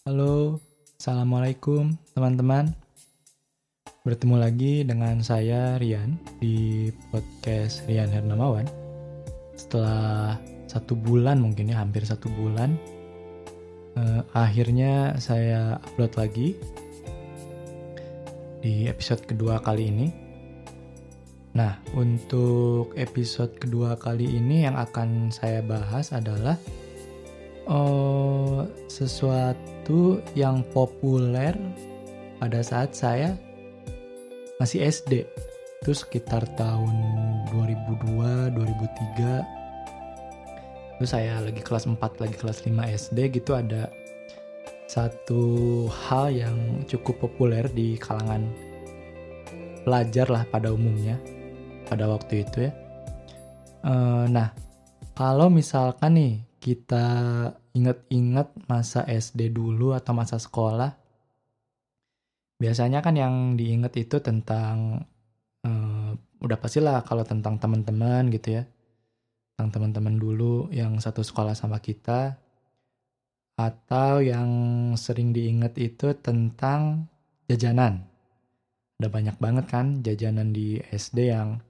Halo, Assalamualaikum teman-teman. Bertemu lagi dengan saya Rian di podcast Rian Hernamawan. Setelah satu bulan mungkin ya, hampir satu bulan, eh, akhirnya saya upload lagi di episode kedua kali ini. Nah, untuk episode kedua kali ini yang akan saya bahas adalah oh, sesuatu yang populer pada saat saya masih SD. Itu sekitar tahun 2002, 2003. Itu saya lagi kelas 4, lagi kelas 5 SD gitu ada satu hal yang cukup populer di kalangan pelajar lah pada umumnya pada waktu itu ya. Uh, nah, kalau misalkan nih kita inget-inget masa SD dulu atau masa sekolah, biasanya kan yang diinget itu tentang uh, udah pastilah kalau tentang teman-teman gitu ya, tentang teman-teman dulu yang satu sekolah sama kita, atau yang sering diinget itu tentang jajanan. Ada banyak banget kan jajanan di SD yang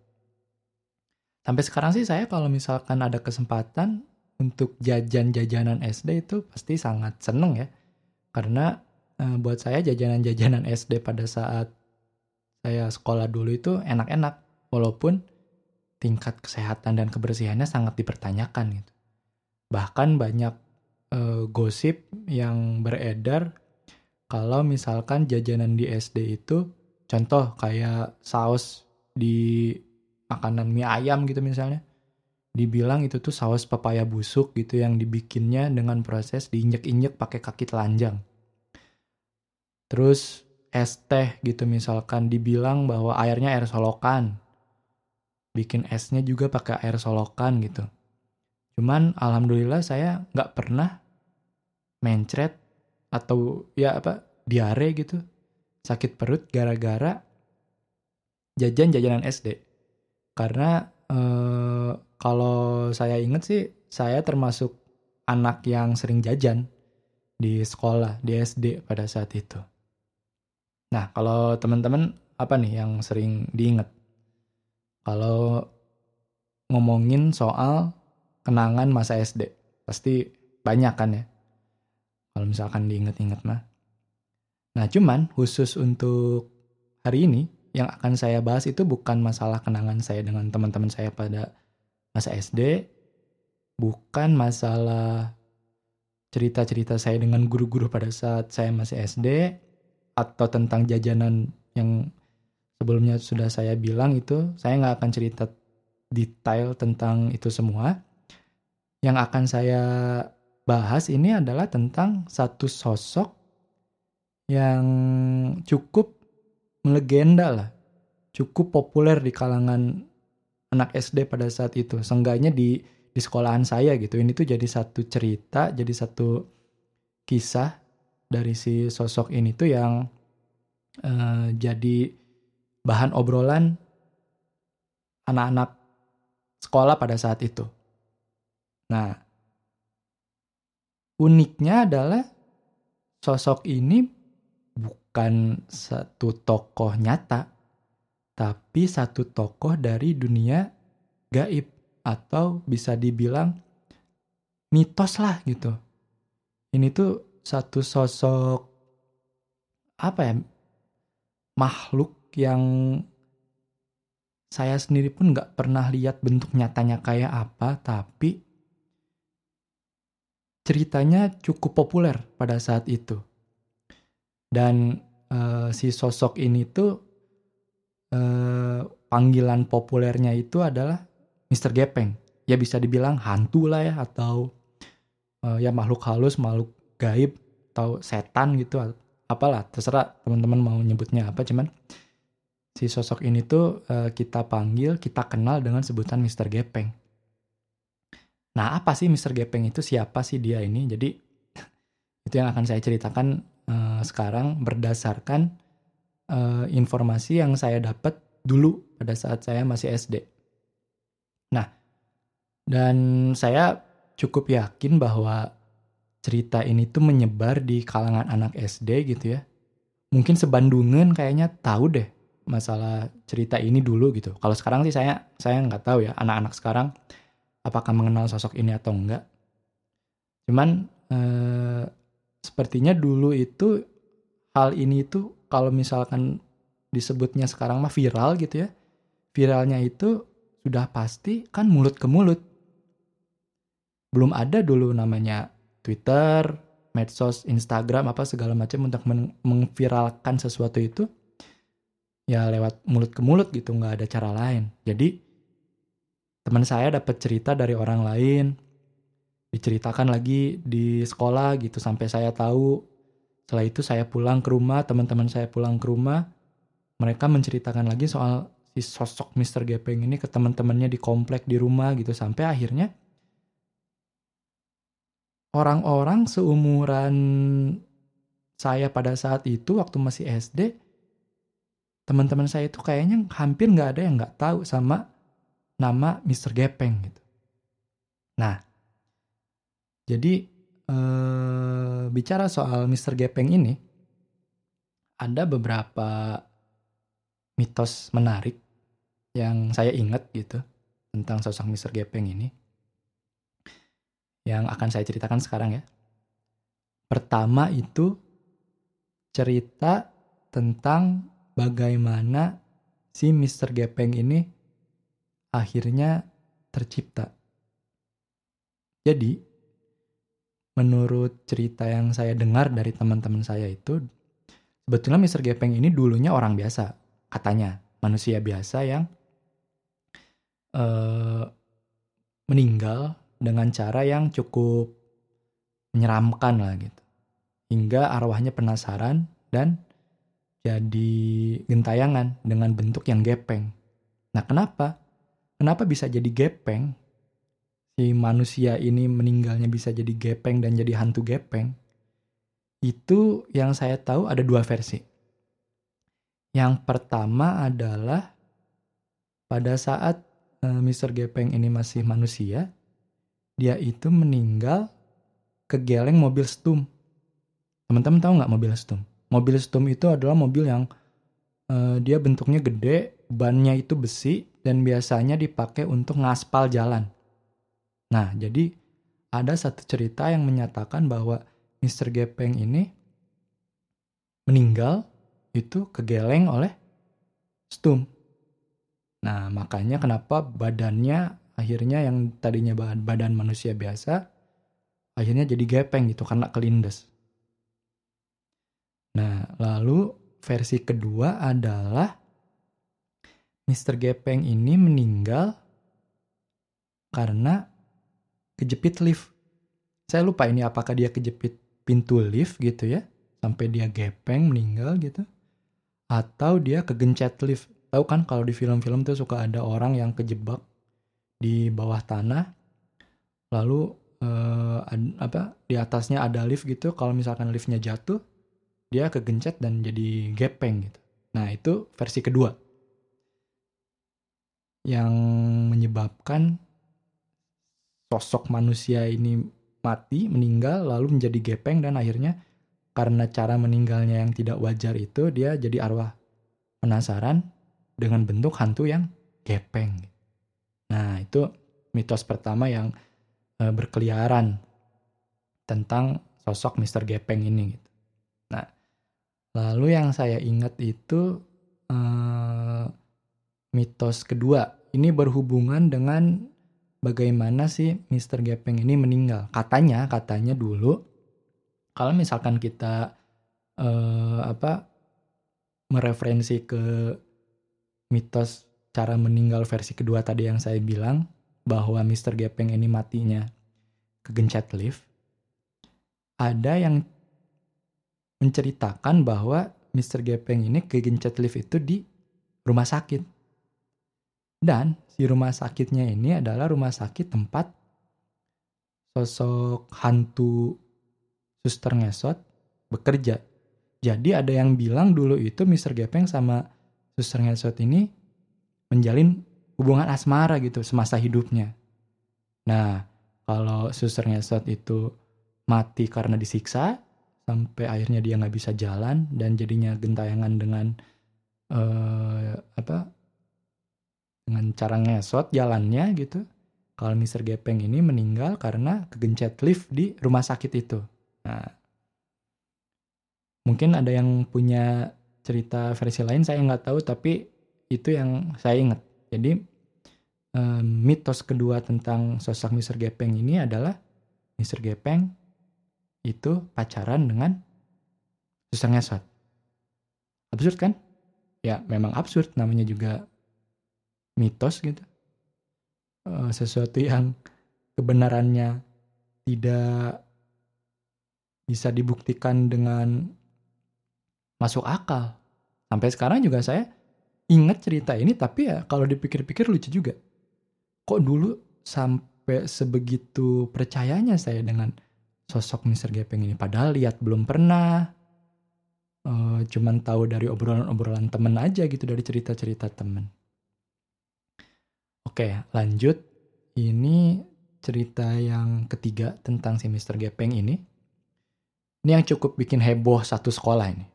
sampai sekarang sih saya kalau misalkan ada kesempatan untuk jajan-jajanan SD itu pasti sangat seneng ya. Karena e, buat saya jajanan-jajanan SD pada saat saya sekolah dulu itu enak-enak. Walaupun tingkat kesehatan dan kebersihannya sangat dipertanyakan gitu. Bahkan banyak e, gosip yang beredar kalau misalkan jajanan di SD itu contoh kayak saus di makanan mie ayam gitu misalnya dibilang itu tuh saus pepaya busuk gitu yang dibikinnya dengan proses diinjek-injek pakai kaki telanjang. Terus es teh gitu misalkan dibilang bahwa airnya air solokan. Bikin esnya juga pakai air solokan gitu. Cuman alhamdulillah saya nggak pernah mencret atau ya apa diare gitu sakit perut gara-gara jajan jajanan SD karena eh, kalau saya inget sih, saya termasuk anak yang sering jajan di sekolah, di SD pada saat itu. Nah, kalau teman-teman apa nih yang sering diinget? Kalau ngomongin soal kenangan masa SD, pasti banyak kan ya? Kalau misalkan diinget-inget mah. Nah, cuman khusus untuk hari ini, yang akan saya bahas itu bukan masalah kenangan saya dengan teman-teman saya pada masa SD bukan masalah cerita-cerita saya dengan guru-guru pada saat saya masih SD atau tentang jajanan yang sebelumnya sudah saya bilang itu saya nggak akan cerita detail tentang itu semua. Yang akan saya bahas ini adalah tentang satu sosok yang cukup melegenda lah cukup populer di kalangan anak SD pada saat itu. Seenggaknya di di sekolahan saya gitu. Ini tuh jadi satu cerita, jadi satu kisah dari si sosok ini tuh yang uh, jadi bahan obrolan anak-anak sekolah pada saat itu. Nah, uniknya adalah sosok ini bukan satu tokoh nyata, tapi satu tokoh dari dunia gaib atau bisa dibilang mitos lah gitu. Ini tuh satu sosok apa ya makhluk yang saya sendiri pun nggak pernah lihat bentuk nyatanya kayak apa, tapi ceritanya cukup populer pada saat itu. Dan uh, si sosok ini tuh eh, panggilan populernya itu adalah Mr. Gepeng. Ya bisa dibilang hantu lah ya atau eh, ya makhluk halus, makhluk gaib atau setan gitu apalah terserah teman-teman mau nyebutnya apa cuman si sosok ini tuh eh, kita panggil, kita kenal dengan sebutan Mr. Gepeng. Nah, apa sih Mr. Gepeng itu? Siapa sih dia ini? Jadi itu yang akan saya ceritakan uh, sekarang berdasarkan uh, informasi yang saya dapat dulu pada saat saya masih SD. Nah, dan saya cukup yakin bahwa cerita ini tuh menyebar di kalangan anak SD gitu ya. Mungkin sebandungan kayaknya tahu deh masalah cerita ini dulu gitu. Kalau sekarang sih saya saya nggak tahu ya anak-anak sekarang apakah mengenal sosok ini atau enggak. Cuman eh, sepertinya dulu itu hal ini itu kalau misalkan disebutnya sekarang mah viral gitu ya. Viralnya itu sudah pasti kan mulut ke mulut. Belum ada dulu namanya Twitter, medsos, Instagram apa segala macam untuk meng mengviralkan sesuatu itu ya lewat mulut ke mulut gitu nggak ada cara lain. Jadi teman saya dapat cerita dari orang lain diceritakan lagi di sekolah gitu sampai saya tahu setelah itu saya pulang ke rumah teman-teman saya pulang ke rumah mereka menceritakan lagi soal si sosok Mr. Gepeng ini ke teman-temannya di komplek di rumah gitu sampai akhirnya orang-orang seumuran saya pada saat itu waktu masih SD teman-teman saya itu kayaknya hampir nggak ada yang nggak tahu sama nama Mr. Gepeng gitu. Nah, jadi eh, bicara soal Mr. Gepeng ini, ada beberapa mitos menarik yang saya ingat gitu tentang sosok Mr. Gepeng ini yang akan saya ceritakan sekarang ya. Pertama itu cerita tentang bagaimana si Mr. Gepeng ini akhirnya tercipta. Jadi, menurut cerita yang saya dengar dari teman-teman saya itu, sebetulnya Mr. Gepeng ini dulunya orang biasa, katanya manusia biasa yang uh, meninggal dengan cara yang cukup menyeramkan lah gitu. Hingga arwahnya penasaran dan jadi gentayangan dengan bentuk yang gepeng. Nah kenapa? Kenapa bisa jadi gepeng? Si manusia ini meninggalnya bisa jadi gepeng dan jadi hantu gepeng. Itu yang saya tahu ada dua versi. Yang pertama adalah pada saat eh, Mr. Gepeng ini masih manusia, dia itu meninggal kegeleng mobil stum. Teman-teman tahu nggak mobil stum? Mobil stum itu adalah mobil yang uh, dia bentuknya gede, bannya itu besi, dan biasanya dipakai untuk ngaspal jalan. Nah, jadi ada satu cerita yang menyatakan bahwa Mr. Gepeng ini meninggal itu kegeleng oleh stum. Nah, makanya kenapa badannya akhirnya yang tadinya badan, manusia biasa akhirnya jadi gepeng gitu karena kelindes. Nah, lalu versi kedua adalah Mr. Gepeng ini meninggal karena kejepit lift. Saya lupa ini apakah dia kejepit pintu lift gitu ya, sampai dia gepeng meninggal gitu. Atau dia kegencet lift. Tahu kan kalau di film-film tuh suka ada orang yang kejebak di bawah tanah lalu uh, ad, apa di atasnya ada lift gitu kalau misalkan liftnya jatuh dia kegencet dan jadi gepeng gitu nah itu versi kedua yang menyebabkan sosok manusia ini mati meninggal lalu menjadi gepeng dan akhirnya karena cara meninggalnya yang tidak wajar itu dia jadi arwah penasaran dengan bentuk hantu yang gepeng Nah, itu mitos pertama yang e, berkeliaran tentang sosok Mr. Gepeng ini gitu. Nah, lalu yang saya ingat itu e, mitos kedua. Ini berhubungan dengan bagaimana sih Mr. Gepeng ini meninggal. Katanya, katanya dulu kalau misalkan kita e, apa mereferensi ke mitos cara meninggal versi kedua tadi yang saya bilang bahwa Mr. Gepeng ini matinya kegencet lift, ada yang menceritakan bahwa Mr. Gepeng ini kegencet lift itu di rumah sakit. Dan si rumah sakitnya ini adalah rumah sakit tempat sosok hantu suster ngesot bekerja. Jadi ada yang bilang dulu itu Mr. Gepeng sama suster ngesot ini menjalin hubungan asmara gitu semasa hidupnya. Nah, kalau suster ngesot itu mati karena disiksa sampai akhirnya dia nggak bisa jalan dan jadinya gentayangan dengan uh, apa dengan cara ngesot jalannya gitu. Kalau Mr. Gepeng ini meninggal karena kegencet lift di rumah sakit itu. Nah, mungkin ada yang punya cerita versi lain saya nggak tahu tapi itu yang saya ingat. Jadi mitos kedua tentang sosok Mr. Gepeng ini adalah Mr. Gepeng itu pacaran dengan susah ngesot. Absurd kan? Ya memang absurd namanya juga mitos gitu. Uh, sesuatu yang kebenarannya tidak bisa dibuktikan dengan masuk akal. Sampai sekarang juga saya ingat cerita ini tapi ya kalau dipikir-pikir lucu juga. Kok dulu sampai sebegitu percayanya saya dengan sosok Mr. Gepeng ini. Padahal lihat belum pernah. Uh, cuman tahu dari obrolan-obrolan temen aja gitu dari cerita-cerita temen. Oke lanjut. Ini cerita yang ketiga tentang si Mr. Gepeng ini. Ini yang cukup bikin heboh satu sekolah ini.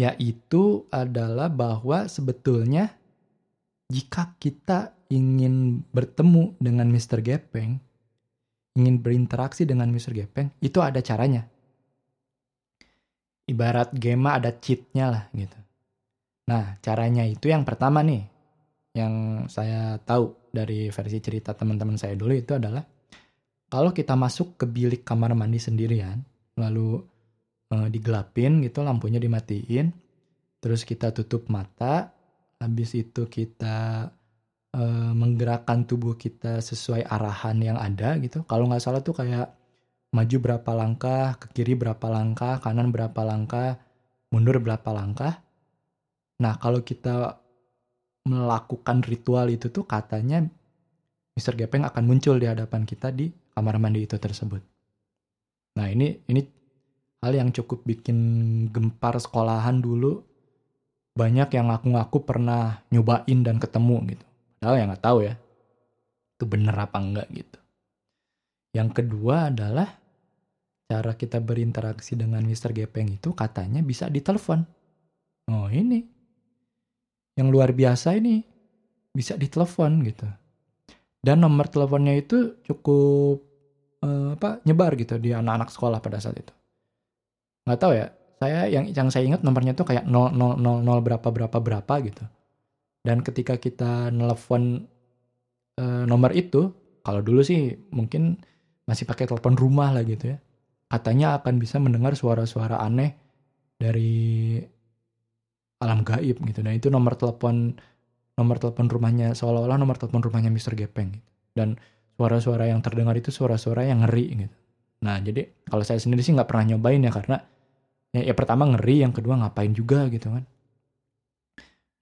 Yaitu adalah bahwa sebetulnya jika kita ingin bertemu dengan Mr. Gepeng, ingin berinteraksi dengan Mr. Gepeng, itu ada caranya. Ibarat game ada cheatnya lah gitu. Nah, caranya itu yang pertama nih, yang saya tahu dari versi cerita teman-teman saya dulu itu adalah kalau kita masuk ke bilik kamar mandi sendirian, lalu e, digelapin gitu, lampunya dimatiin, terus kita tutup mata, habis itu kita uh, menggerakkan tubuh kita sesuai arahan yang ada gitu. Kalau nggak salah tuh kayak maju berapa langkah, ke kiri berapa langkah, kanan berapa langkah, mundur berapa langkah. Nah kalau kita melakukan ritual itu tuh katanya Mr. Gepeng akan muncul di hadapan kita di kamar mandi itu tersebut. Nah ini ini hal yang cukup bikin gempar sekolahan dulu. Banyak yang ngaku-ngaku pernah nyobain dan ketemu gitu. Padahal yang nggak tahu ya. Itu bener apa enggak gitu. Yang kedua adalah cara kita berinteraksi dengan Mr. Gepeng itu katanya bisa ditelepon. Oh ini. Yang luar biasa ini bisa ditelepon gitu. Dan nomor teleponnya itu cukup eh, apa nyebar gitu di anak-anak sekolah pada saat itu. Nggak tahu ya. Saya yang yang saya ingat nomornya tuh kayak 000 berapa berapa berapa gitu. Dan ketika kita nelpon e, nomor itu, kalau dulu sih mungkin masih pakai telepon rumah lah gitu ya. Katanya akan bisa mendengar suara-suara aneh dari alam gaib gitu. Dan itu nomor telepon nomor telepon rumahnya seolah-olah nomor telepon rumahnya Mr. Gepeng gitu. Dan suara-suara yang terdengar itu suara-suara yang ngeri gitu. Nah jadi kalau saya sendiri sih nggak pernah nyobain ya karena ya, ya pertama ngeri, yang kedua ngapain juga gitu kan.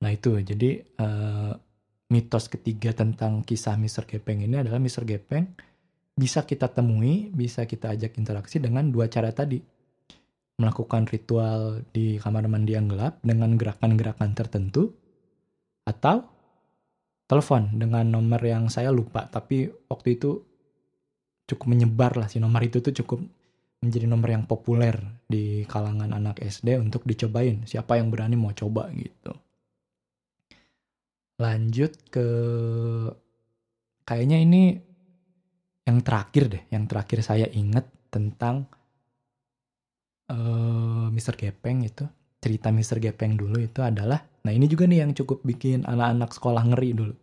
Nah itu jadi uh, mitos ketiga tentang kisah Mr. Gepeng ini adalah Mr. Gepeng bisa kita temui, bisa kita ajak interaksi dengan dua cara tadi. Melakukan ritual di kamar mandi yang gelap dengan gerakan-gerakan tertentu atau telepon dengan nomor yang saya lupa tapi waktu itu cukup menyebar lah si nomor itu tuh cukup menjadi nomor yang populer di kalangan anak SD untuk dicobain siapa yang berani mau coba gitu. Lanjut ke kayaknya ini yang terakhir deh, yang terakhir saya ingat tentang uh, eh, Mr. Gepeng itu cerita Mr. Gepeng dulu itu adalah, nah ini juga nih yang cukup bikin anak-anak sekolah ngeri dulu.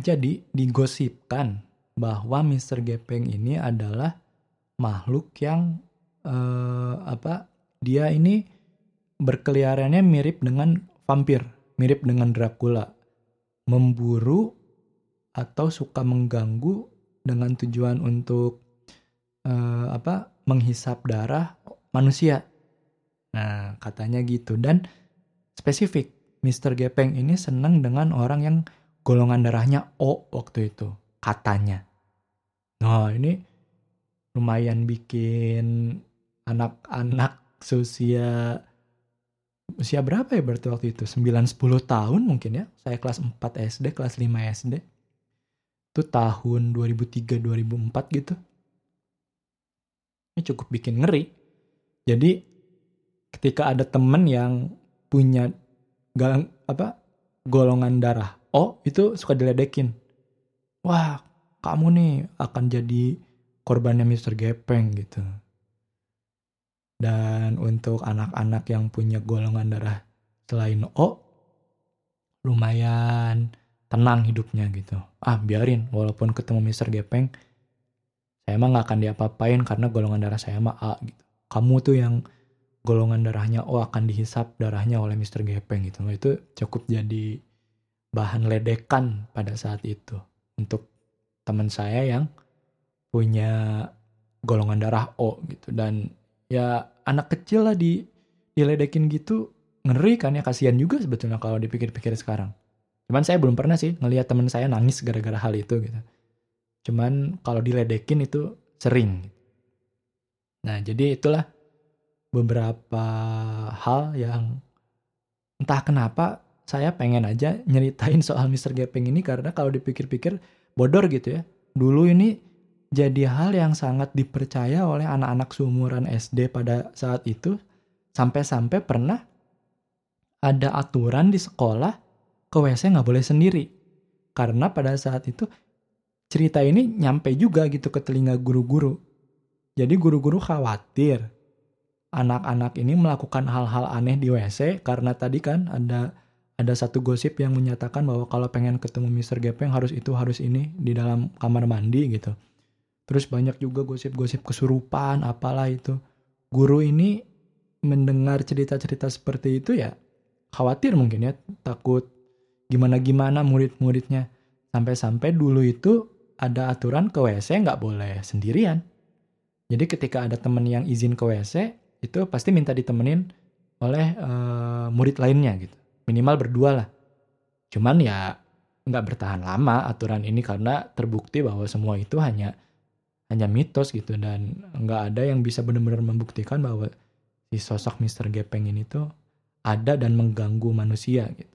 Jadi digosipkan bahwa Mr. Gepeng ini adalah makhluk yang uh, apa dia ini berkeliarannya mirip dengan vampir mirip dengan Dracula, memburu atau suka mengganggu dengan tujuan untuk uh, apa menghisap darah manusia. Nah, katanya gitu dan spesifik Mr. Gepeng ini senang dengan orang yang golongan darahnya O waktu itu, katanya. Nah, ini lumayan bikin anak-anak seusia usia berapa ya berarti waktu itu? 9-10 tahun mungkin ya. Saya kelas 4 SD, kelas 5 SD. itu tahun 2003-2004 gitu. Ini cukup bikin ngeri. Jadi ketika ada temen yang punya galang apa golongan darah O itu suka diledekin. Wah, kamu nih akan jadi korbannya Mr. Gepeng gitu. Dan untuk anak-anak yang punya golongan darah selain O, lumayan tenang hidupnya gitu. Ah biarin, walaupun ketemu Mr. Gepeng, saya emang gak akan diapa-apain karena golongan darah saya mah A gitu. Kamu tuh yang golongan darahnya O akan dihisap darahnya oleh Mr. Gepeng gitu. Nah, itu cukup jadi bahan ledekan pada saat itu untuk teman saya yang punya golongan darah O gitu dan ya anak kecil lah di diledekin gitu ngeri kan ya kasihan juga sebetulnya kalau dipikir-pikir sekarang. Cuman saya belum pernah sih ngelihat teman saya nangis gara-gara hal itu gitu. Cuman kalau diledekin itu sering. Nah jadi itulah beberapa hal yang entah kenapa saya pengen aja nyeritain soal Mr. Gepeng ini karena kalau dipikir-pikir bodor gitu ya. Dulu ini jadi hal yang sangat dipercaya oleh anak-anak seumuran SD pada saat itu sampai-sampai pernah ada aturan di sekolah ke WC nggak boleh sendiri karena pada saat itu cerita ini nyampe juga gitu ke telinga guru-guru jadi guru-guru khawatir anak-anak ini melakukan hal-hal aneh di WC karena tadi kan ada ada satu gosip yang menyatakan bahwa kalau pengen ketemu Mr. Gepeng harus itu harus ini di dalam kamar mandi gitu. Terus banyak juga gosip-gosip kesurupan, apalah itu. Guru ini mendengar cerita-cerita seperti itu ya khawatir mungkin ya, takut gimana-gimana murid-muridnya. Sampai-sampai dulu itu ada aturan ke WC nggak boleh sendirian. Jadi ketika ada temen yang izin ke WC, itu pasti minta ditemenin oleh uh, murid lainnya gitu. Minimal berdua lah. Cuman ya nggak bertahan lama aturan ini karena terbukti bahwa semua itu hanya hanya mitos gitu dan nggak ada yang bisa benar-benar membuktikan bahwa si sosok Mr. Gepeng ini tuh ada dan mengganggu manusia gitu.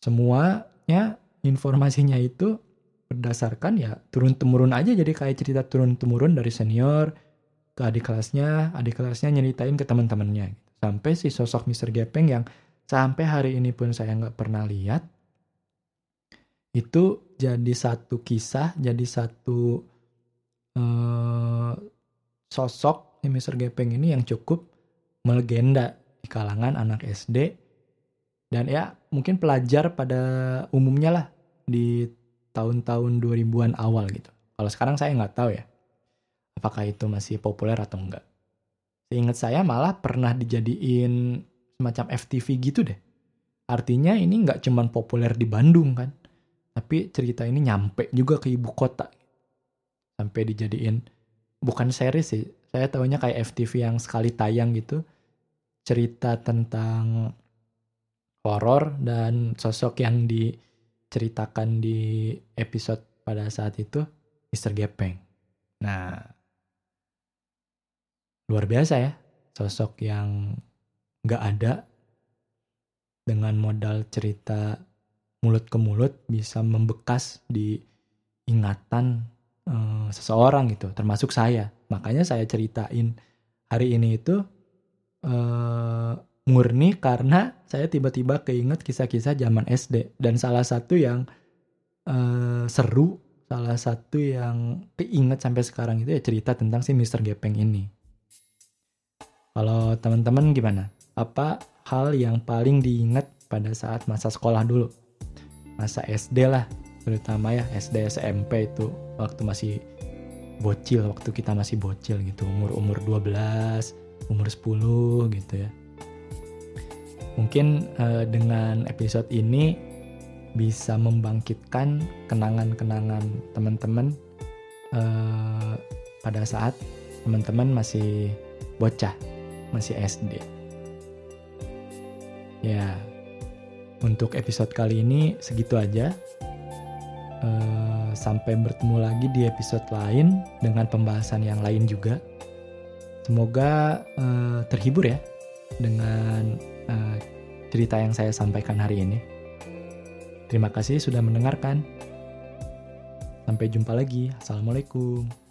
Semuanya informasinya itu berdasarkan ya turun temurun aja jadi kayak cerita turun temurun dari senior ke adik kelasnya, adik kelasnya nyeritain ke teman-temannya. Gitu. Sampai si sosok Mr. Gepeng yang sampai hari ini pun saya nggak pernah lihat itu jadi satu kisah, jadi satu uh, sosok Mr. Gepeng ini yang cukup melegenda di kalangan anak SD dan ya mungkin pelajar pada umumnya lah di tahun-tahun 2000-an awal gitu. Kalau sekarang saya nggak tahu ya apakah itu masih populer atau enggak. Seingat saya malah pernah dijadiin semacam FTV gitu deh. Artinya ini nggak cuman populer di Bandung kan, tapi cerita ini nyampe juga ke ibu kota sampai dijadiin bukan series sih saya tahunya kayak FTV yang sekali tayang gitu cerita tentang horor dan sosok yang diceritakan di episode pada saat itu Mr. Gepeng. Nah, luar biasa ya sosok yang nggak ada dengan modal cerita mulut ke mulut bisa membekas di ingatan uh, seseorang gitu, termasuk saya. Makanya saya ceritain hari ini itu uh, murni karena saya tiba-tiba keinget kisah-kisah zaman SD dan salah satu yang uh, seru, salah satu yang keinget sampai sekarang itu ya cerita tentang si Mr. Gepeng ini. Kalau teman-teman gimana? Apa hal yang paling diingat pada saat masa sekolah dulu? Masa SD lah, terutama ya SD SMP itu waktu masih bocil waktu kita masih bocil gitu umur umur 12 umur 10 gitu ya mungkin uh, dengan episode ini bisa membangkitkan kenangan-kenangan teman-teman uh, pada saat teman-teman masih bocah masih SD ya untuk episode kali ini segitu aja Uh, sampai bertemu lagi di episode lain dengan pembahasan yang lain juga. Semoga uh, terhibur ya dengan uh, cerita yang saya sampaikan hari ini. Terima kasih sudah mendengarkan. Sampai jumpa lagi. Assalamualaikum.